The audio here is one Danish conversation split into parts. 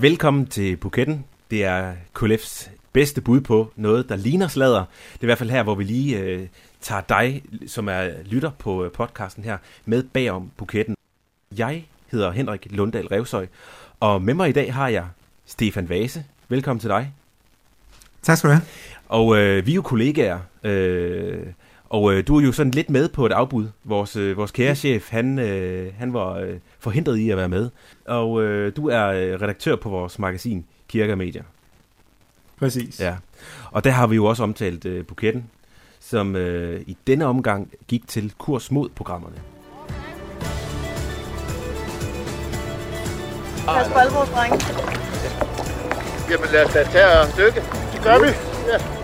Velkommen til Buketten. Det er KLF's bedste bud på noget, der ligner sladder. Det er i hvert fald her, hvor vi lige øh, tager dig, som er lytter på øh, podcasten her, med bagom buketten. Jeg hedder Henrik Lunddal Revsøj, og med mig i dag har jeg Stefan Vase. Velkommen til dig. Tak skal du have. Og øh, vi er jo kollegaer, øh, og øh, du er jo sådan lidt med på et afbud. Vores, øh, vores kære chef, han, øh, han var øh, forhindret i at være med. Og øh, du er øh, redaktør på vores magasin Kirke og Medier. Præcis. Ja. Og der har vi jo også omtalt øh, buketten, som øh, i denne omgang gik til kurs mod programmerne. Pas på alle vores drenge. Jamen lad os da tage og dykke. Det gør vi. Ja.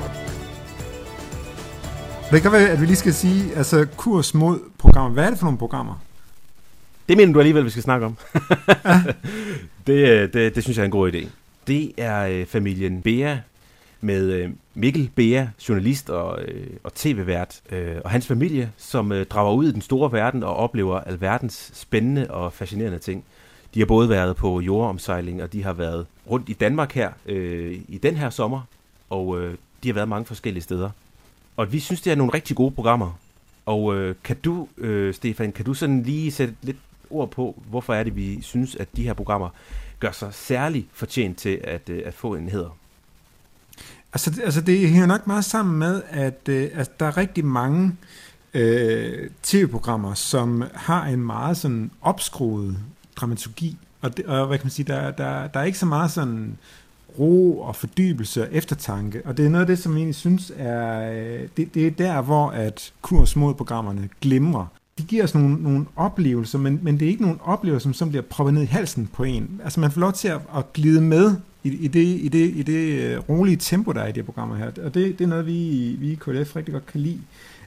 Det kan være, at vi lige skal sige, altså kurs mod programmer. Hvad er det for nogle programmer? Det mener du alligevel, vi skal snakke om. det, øh, det, det synes jeg er en god idé. Det er øh, familien Bea med øh, Mikkel Bea, journalist og, øh, og tv-vært, øh, og hans familie, som øh, drager ud i den store verden og oplever alverdens spændende og fascinerende ting. De har både været på jordomsejling, og de har været rundt i Danmark her øh, i den her sommer, og øh, de har været mange forskellige steder. Og vi synes, det er nogle rigtig gode programmer. Og øh, kan du, øh, Stefan, kan du sådan lige sætte lidt ord på, hvorfor er det, vi synes, at de her programmer gør sig særlig fortjent til at, øh, at få en hæder? Altså, altså det hænger nok meget sammen med, at, øh, at der er rigtig mange øh, tv-programmer, som har en meget sådan opskruet dramaturgi. Og, det, og hvad kan man sige, der, der, der er ikke så meget sådan ro og fordybelse og eftertanke. Og det er noget af det, som jeg egentlig synes er, øh, det, det er der, hvor at kurs mod programmerne glimrer. De giver os nogle, nogle oplevelser, men, men det er ikke nogle oplevelser, som, som bliver proppet ned i halsen på en. Altså man får lov til at, at glide med i, i det, i det, i det øh, rolige tempo, der er i de her programmer her. Og det, det er noget, vi, vi i KLF rigtig godt kan lide.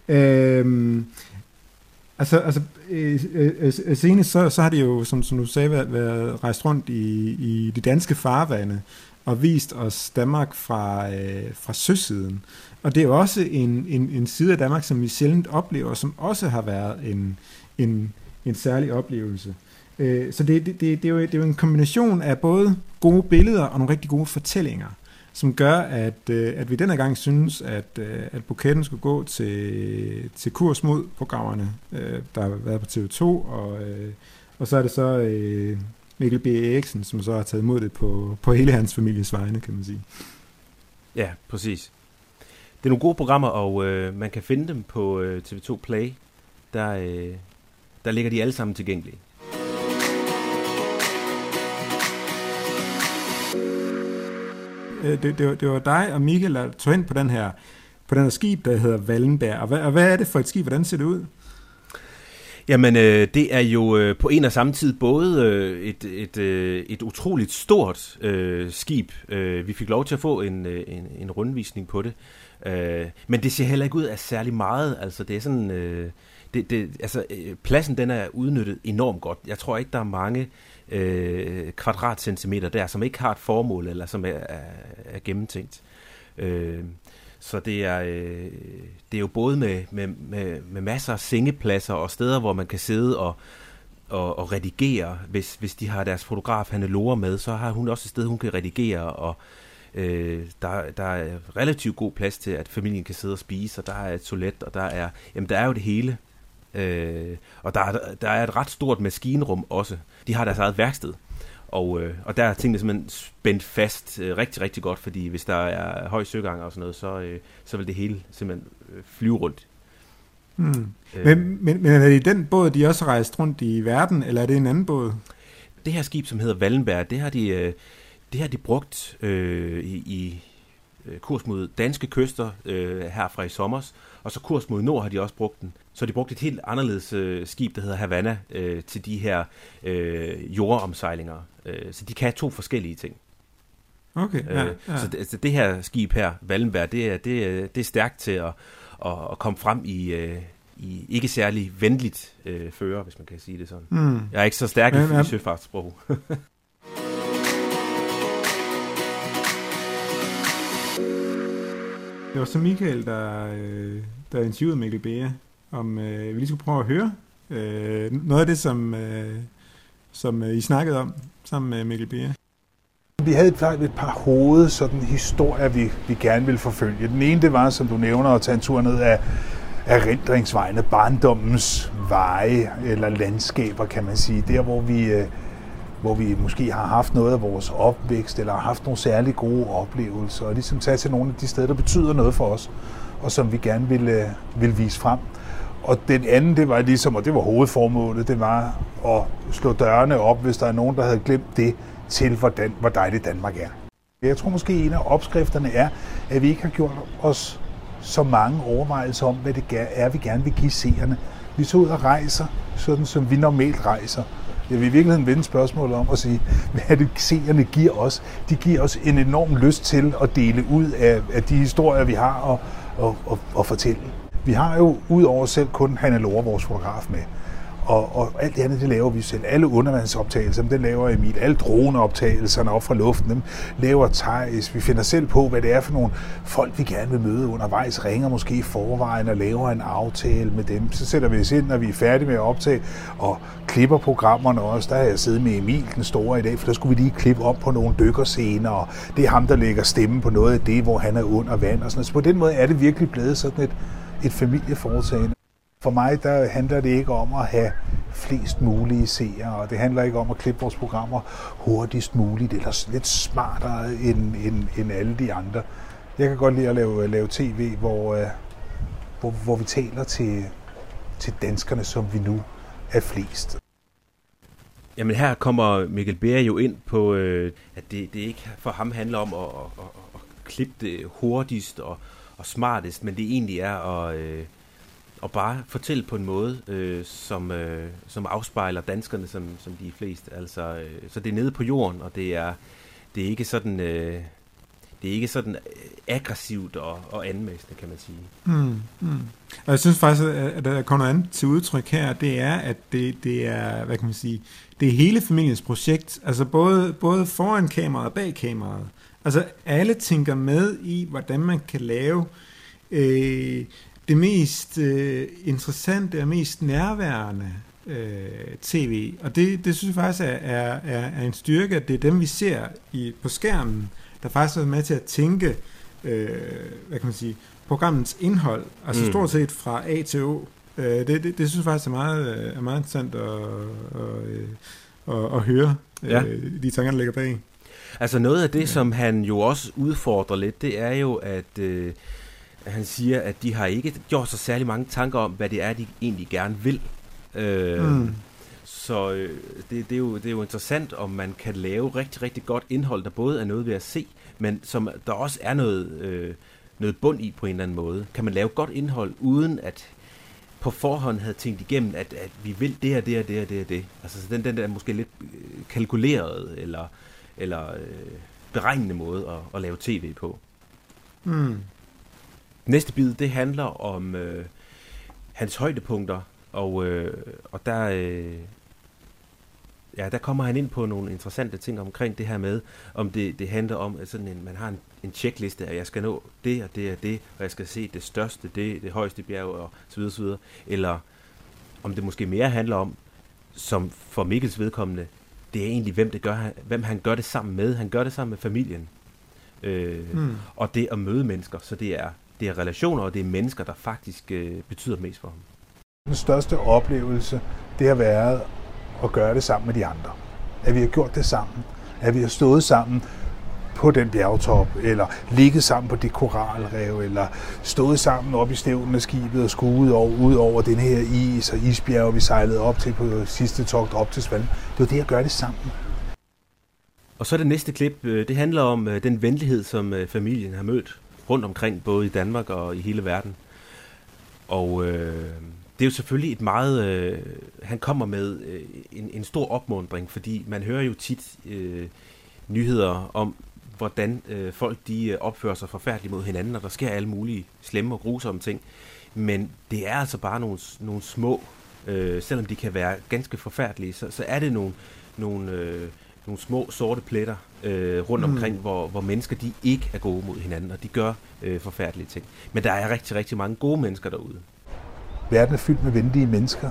Øhm, altså, altså øh, øh, øh, senest så, så har det jo, som, som du sagde, været, været rejst rundt i, i de danske farvande og vist os Danmark fra, øh, fra søsiden. Og det er jo også en, en, en side af Danmark, som vi sjældent oplever, som også har været en, en, en særlig oplevelse. Øh, så det, det, det, det, er jo, det er jo en kombination af både gode billeder og nogle rigtig gode fortællinger, som gør, at, øh, at vi denne gang synes, at, øh, at buketten skulle gå til, til kurs mod programmerne, øh, der har været på TV2, og, øh, og så er det så øh, Mikkel B. Eriksen, som så har taget imod det på, på hele hans families vegne, kan man sige. Ja, præcis. Det er nogle gode programmer, og øh, man kan finde dem på øh, TV2 Play. Der, øh, der ligger de alle sammen tilgængelige. Øh, det, det, det var dig og Mikkel, der tog ind på den her, på den her skib, der hedder Wallenberg. Og hvad, og hvad er det for et skib? Hvordan ser det ud? Jamen, øh, det er jo øh, på en og samme tid både øh, et, et, øh, et utroligt stort øh, skib. Øh, vi fik lov til at få en, øh, en, en rundvisning på det. Øh, men det ser heller ikke ud af særlig meget. Altså, det er sådan... Øh, det, det, altså, øh, pladsen den er udnyttet enormt godt. Jeg tror ikke, der er mange øh, kvadratcentimeter der, som ikke har et formål, eller som er, er, er gennemtænkt. Øh, så det er, øh, det er jo både med, med, med, med masser af sengepladser og steder, hvor man kan sidde og, og, og redigere. Hvis, hvis de har deres fotograf Hannelore med, så har hun også et sted, hun kan redigere, og øh, der, der er relativt god plads til, at familien kan sidde og spise, og der er et toilet, og der er, jamen, der er jo det hele. Øh, og der er, der er et ret stort maskinrum også. De har deres eget værksted. Og, øh, og der er tingene simpelthen spændt fast øh, rigtig, rigtig godt, fordi hvis der er høj søgang og sådan noget, så, øh, så vil det hele simpelthen øh, flyve rundt. Hmm. Øh, Men, men, men er det den båd, de også rejst rundt i verden, eller er det en anden båd? Det her skib, som hedder Wallenberg, det har de, øh, det har de brugt øh, i, kurs mod danske kyster øh, her fra i sommers, og så kurs mod nord har de også brugt den. Så de brugt et helt anderledes øh, skib, der hedder Havana, øh, til de her øh, jordomsejlinger. Øh, så de kan to forskellige ting. Okay, ja, Øh, ja. Så det, altså det her skib her, Wallenberg, det er, det er, det er stærkt til at, at, at komme frem i, øh, i ikke særlig venligt øh, føre, hvis man kan sige det sådan. Hmm. Jeg er ikke så stærk Men- i, i søfartssprog. Det var så Michael, der, øh, der interviewede Mikkel Bea, om øh, vi lige skulle prøve at høre øh, noget af det, som, øh, som øh, I snakkede om sammen med Mikkel Bea. Vi havde et, et par hoved sådan historier, vi, vi gerne ville forfølge. Den ene, det var, som du nævner, at tage en tur ned af erindringsvejene, barndommens veje eller landskaber, kan man sige. Der, hvor vi, øh, hvor vi måske har haft noget af vores opvækst, eller har haft nogle særlig gode oplevelser, og ligesom tage til nogle af de steder, der betyder noget for os, og som vi gerne vil, øh, vil vise frem. Og den anden, det var ligesom, og det var hovedformålet, det var at slå dørene op, hvis der er nogen, der havde glemt det, til hvordan, hvor dejligt Danmark er. Jeg tror måske, en af opskrifterne er, at vi ikke har gjort os så mange overvejelser om, hvad det er, vi gerne vil give seerne. Vi så ud og rejser, sådan som vi normalt rejser. Jeg vil i virkeligheden vende spørgsmålet om at sige, hvad er det seerne giver os? De giver os en enorm lyst til at dele ud af, af de historier, vi har og, og, og, og fortælle. Vi har jo ud over selv kun Hanna Lore, vores fotograf, med. Og, og alt det andet, det laver vi selv. Alle undervandsoptagelser, dem laver Emil. Alle droneoptagelserne op fra luften, dem laver Thijs. Vi finder selv på, hvad det er for nogle folk, vi gerne vil møde undervejs. Ringer måske i forvejen og laver en aftale med dem. Så sætter vi os ind, når vi er færdige med at optage, og klipper programmerne også. Der har jeg siddet med Emil, den store i dag, for der skulle vi lige klippe op på nogle dykkerscener, og det er ham, der lægger stemme på noget af det, hvor han er under vand og sådan noget. Så på den måde er det virkelig blevet sådan et, et familieforetagende. For mig der handler det ikke om at have flest mulige seere, og det handler ikke om at klippe vores programmer hurtigst muligt, eller lidt smartere end, end, end alle de andre. Jeg kan godt lide at lave, lave tv, hvor, øh, hvor, hvor vi taler til, til danskerne, som vi nu er flest. Jamen her kommer Mikkel Bære jo ind på, øh, at det, det ikke for ham handler om at, at, at, at klippe det hurtigst og, og smartest, men det egentlig er at... Øh, og bare fortælle på en måde, øh, som, øh, som afspejler danskerne, som, som de er flest. Altså, øh, så det er nede på jorden, og det er, det er ikke sådan... Øh, det er ikke sådan øh, aggressivt og, og anmæstende, kan man sige. Mm, mm. Og jeg synes faktisk, at der kommer noget andet til udtryk her, det er, at det, det er, hvad kan man sige, det er hele familiens projekt, altså både, både foran kameraet og bag kameraet. Altså alle tænker med i, hvordan man kan lave øh, det mest øh, interessante og mest nærværende øh, tv. Og det, det synes jeg faktisk er, er, er, er en styrke, at det er dem, vi ser i, på skærmen, der faktisk er med til at tænke, øh, hvad kan man sige, programmets indhold, altså mm. stort set fra A til O. Øh, det, det, det synes jeg faktisk er meget, øh, er meget interessant at, at, at, at, at høre, ja. øh, de tanker, der ligger bag. Altså noget af det, ja. som han jo også udfordrer lidt, det er jo, at... Øh, han siger, at de har ikke gjort så særlig mange tanker om, hvad det er, de egentlig gerne vil. Øh, mm. Så øh, det, det, er jo, det er jo interessant, om man kan lave rigtig, rigtig godt indhold, der både er noget ved at se, men som der også er noget, øh, noget bund i på en eller anden måde. Kan man lave godt indhold, uden at på forhånd havde tænkt igennem, at, at vi vil det og det og det og det og det. Altså så den, den der måske lidt øh, kalkuleret eller, eller øh, beregnende måde at, at lave tv på. Mm. Næste bid, det handler om øh, hans højdepunkter, og, øh, og der, øh, ja, der kommer han ind på nogle interessante ting omkring det her med, om det, det handler om, at sådan en, man har en, en checkliste, at jeg skal nå det og det og det, og jeg skal se det største, det, det højeste bjerg og så videre, så videre. Eller om det måske mere handler om, som for Mikkels vedkommende, det er egentlig, hvem, det gør, hvem han gør det sammen med. Han gør det sammen med familien. Øh, mm. Og det at møde mennesker, så det er det er relationer, og det er mennesker, der faktisk øh, betyder mest for ham. Den største oplevelse, det har været at gøre det sammen med de andre. At vi har gjort det sammen. At vi har stået sammen på den bjergtop, eller ligget sammen på det koralrev, eller stået sammen op i stævnen af skibet og skuet over, ud over den her is og isbjerg, vi sejlede op til på sidste togt op til Svend. Det var det at gøre det sammen. Og så det næste klip, øh, det handler om øh, den venlighed, som øh, familien har mødt rundt omkring, både i Danmark og i hele verden. Og øh, det er jo selvfølgelig et meget... Øh, han kommer med øh, en, en stor opmundring, fordi man hører jo tit øh, nyheder om, hvordan øh, folk de øh, opfører sig forfærdeligt mod hinanden, og der sker alle mulige slemme og grusomme ting. Men det er altså bare nogle, nogle små, øh, selvom de kan være ganske forfærdelige, så, så er det nogle, nogle, øh, nogle små sorte pletter øh, rundt mm. omkring, hvor, hvor mennesker de ikke er gode mod hinanden, og de gør øh, forfærdelige ting. Men der er rigtig, rigtig mange gode mennesker derude. Verden er fyldt med venlige mennesker.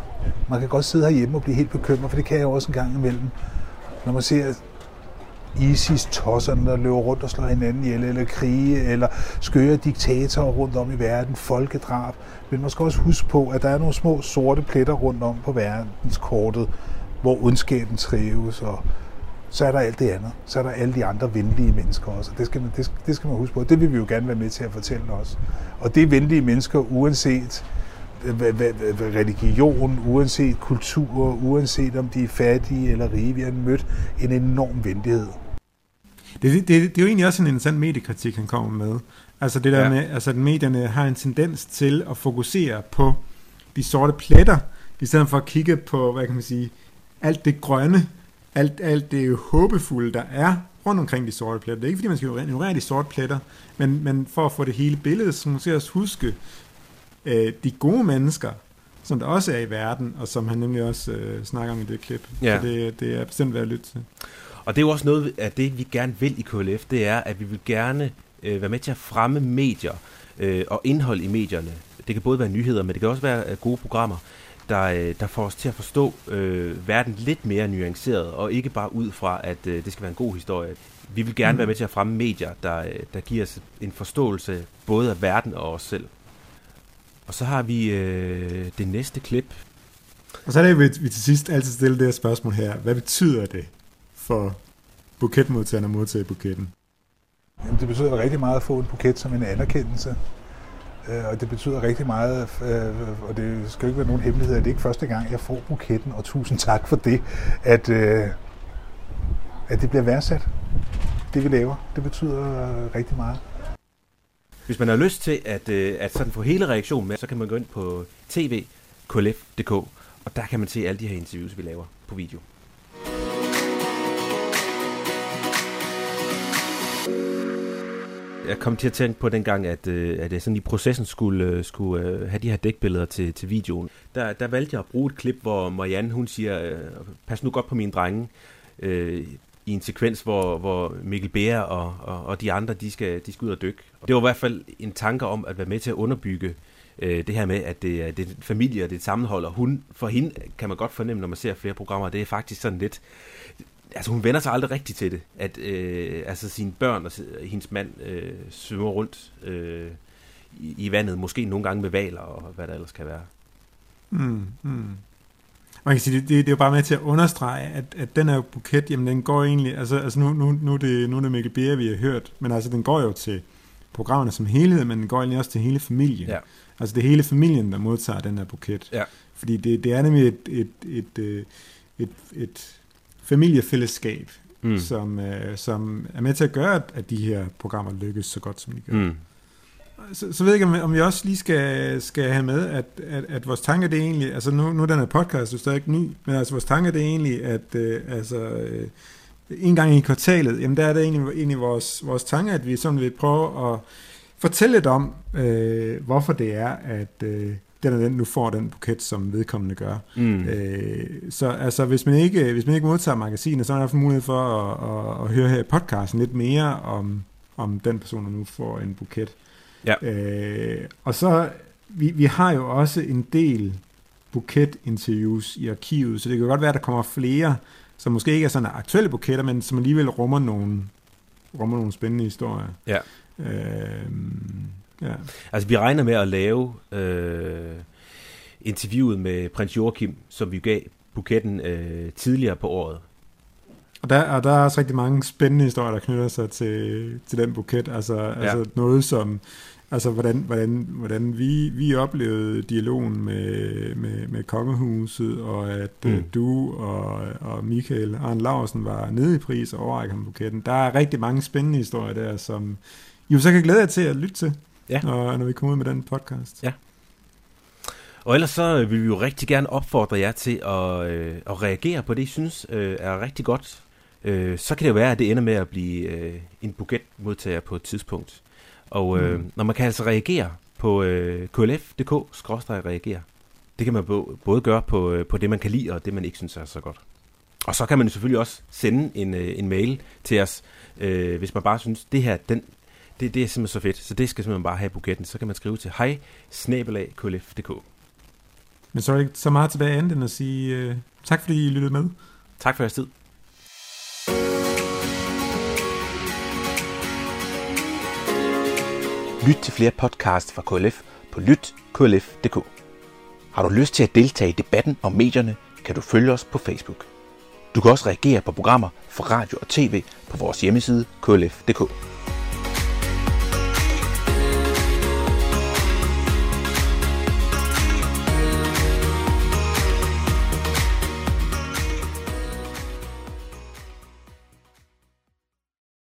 Man kan godt sidde herhjemme og blive helt bekymret, for det kan jeg også en gang imellem. Når man ser ISIS-tosserne, der løber rundt og slår hinanden ihjel, eller krige, eller skøre diktatorer rundt om i verden, folkedrab. Men man skal også huske på, at der er nogle små sorte pletter rundt om på verdenskortet, hvor ondskaben trives, og så er der alt det andet. Så er der alle de andre venlige mennesker også. Det skal, man, det, det skal man huske på. Det vil vi jo gerne være med til at fortælle os. Og det er venlige mennesker, uanset religion, uanset kultur, uanset om de er fattige eller rige. Vi har mødt en enorm venlighed. Det, det, det, det er jo egentlig også en interessant mediekritik, han kommer med. Altså det der ja. med, altså at medierne har en tendens til at fokusere på de sorte pletter, i stedet for at kigge på, hvad kan man sige, alt det grønne, alt, alt det håbefulde, der er rundt omkring de sorte pletter. Det er ikke, fordi man skal ignorere de sorte pletter, men, men for at få det hele billede, så må man også huske øh, de gode mennesker, som der også er i verden, og som han nemlig også øh, snakker om i det klip. Ja. Så det, det er bestemt værd at lytte til. Og det er jo også noget af det, vi gerne vil i KLF, det er, at vi vil gerne øh, være med til at fremme medier øh, og indhold i medierne. Det kan både være nyheder, men det kan også være øh, gode programmer, der, øh, der får os til at forstå øh, verden lidt mere nuanceret, og ikke bare ud fra, at øh, det skal være en god historie. Vi vil gerne mm. være med til at fremme medier, der, øh, der giver os en forståelse både af verden og os selv. Og så har vi øh, det næste klip. Og så er det, vi, vi til sidst altid stille det her spørgsmål her. Hvad betyder det for buketmodtageren at modtage buketten? Jamen, det betyder rigtig meget at få en buket som en anerkendelse. Øh, og det betyder rigtig meget, øh, og det skal ikke være nogen hemmelighed, at det ikke første gang, jeg får buketten, og tusind tak for det, at, øh, at det bliver værdsat. Det vi laver, det betyder øh, rigtig meget. Hvis man har lyst til at, at sådan få hele reaktionen med, så kan man gå ind på tv.klf.dk, og der kan man se alle de her interviews, vi laver på video. Jeg kom til at tænke på dengang, at, øh, at jeg sådan i processen skulle, øh, skulle øh, have de her dækbilleder til, til videoen. Der, der valgte jeg at bruge et klip, hvor Marianne hun siger, øh, pas nu godt på mine drenge, øh, i en sekvens, hvor, hvor Mikkel Bære og, og, og de andre, de skal, de skal ud og dykke. Det var i hvert fald en tanke om at være med til at underbygge øh, det her med, at det er, det er familie og det er et sammenhold, og hun, for hende kan man godt fornemme, når man ser flere programmer, det er faktisk sådan lidt, altså hun vender sig aldrig rigtigt til det, at øh, altså sine børn og hendes mand øh, svømmer rundt øh, i, i vandet, måske nogle gange med valer og hvad der ellers kan være. Mm, mm. Man kan sige, det, det, det er jo bare med til at understrege, at, at den her buket, jamen den går egentlig, altså, altså nu, nu, nu, er det, nu er det Mikkel Beer, vi har hørt, men altså den går jo til programmerne som helhed, men den går egentlig også til hele familien. Ja. Altså det er hele familien, der modtager den her buket. Ja. Fordi det, det er nemlig et, et, et, et, øh, et, et familiefællesskab, mm. som, øh, som er med til at gøre, at de her programmer lykkes så godt, som de gør. Mm. Så, så ved jeg ikke, om, vi også lige skal, skal have med, at, at, at vores tanke det er egentlig, altså nu, nu er den her podcast jo stadig ikke ny, men altså vores tanke det er egentlig, at øh, altså, øh, en gang i kvartalet, jamen der er det egentlig, egentlig vores, vores tanke, at vi sådan vil prøve at fortælle lidt om, øh, hvorfor det er, at øh, den er den, nu får den buket, som vedkommende gør. Mm. Øh, så altså, hvis man, ikke, hvis man ikke modtager magasinet, så er der mulighed for at, at, at høre her i podcasten lidt mere om, om den person, der nu får en buket. Ja. Øh, og så, vi, vi har jo også en del buket-interviews i arkivet, så det kan godt være, at der kommer flere, som måske ikke er sådan aktuelle buketter, men som alligevel rummer nogle, rummer nogle spændende historier. Ja. Øh, Ja. Altså, vi regner med at lave øh, interviewet med prins Joachim, som vi gav buketten øh, tidligere på året. Og der, og der er også rigtig mange spændende historier, der knytter sig til, til den buket. Altså, ja. altså noget som, altså hvordan, hvordan, hvordan vi, vi oplevede dialogen med, med, med kongehuset, og at mm. uh, du og, og Michael Arne Larsen var nede i pris og overrækker ham buketten. Der er rigtig mange spændende historier der, som jo så kan glæde jer til at lytte til ja. når, når vi kommer ud med den podcast. Ja. Og ellers så vil vi jo rigtig gerne opfordre jer til at, øh, at reagere på det, I synes øh, er rigtig godt. Øh, så kan det jo være, at det ender med at blive øh, en bugetmodtager på et tidspunkt. Og øh, mm. når man kan altså reagere på øh, klf.dk-reagere, det kan man både gøre på, øh, på det, man kan lide, og det, man ikke synes er så godt. Og så kan man selvfølgelig også sende en, øh, en mail til os, øh, hvis man bare synes, det her, den, det, det er simpelthen så fedt, så det skal simpelthen bare have i buketten. Så kan man skrive til hej, snabelag, klf.dk. Men så er ikke så meget tilbage andet end at sige øh, tak, fordi I lyttede med. Tak for jeres tid. Lyt til flere podcasts fra KLF på lytklf.dk. Har du lyst til at deltage i debatten om medierne, kan du følge os på Facebook. Du kan også reagere på programmer fra radio og tv på vores hjemmeside klf.dk.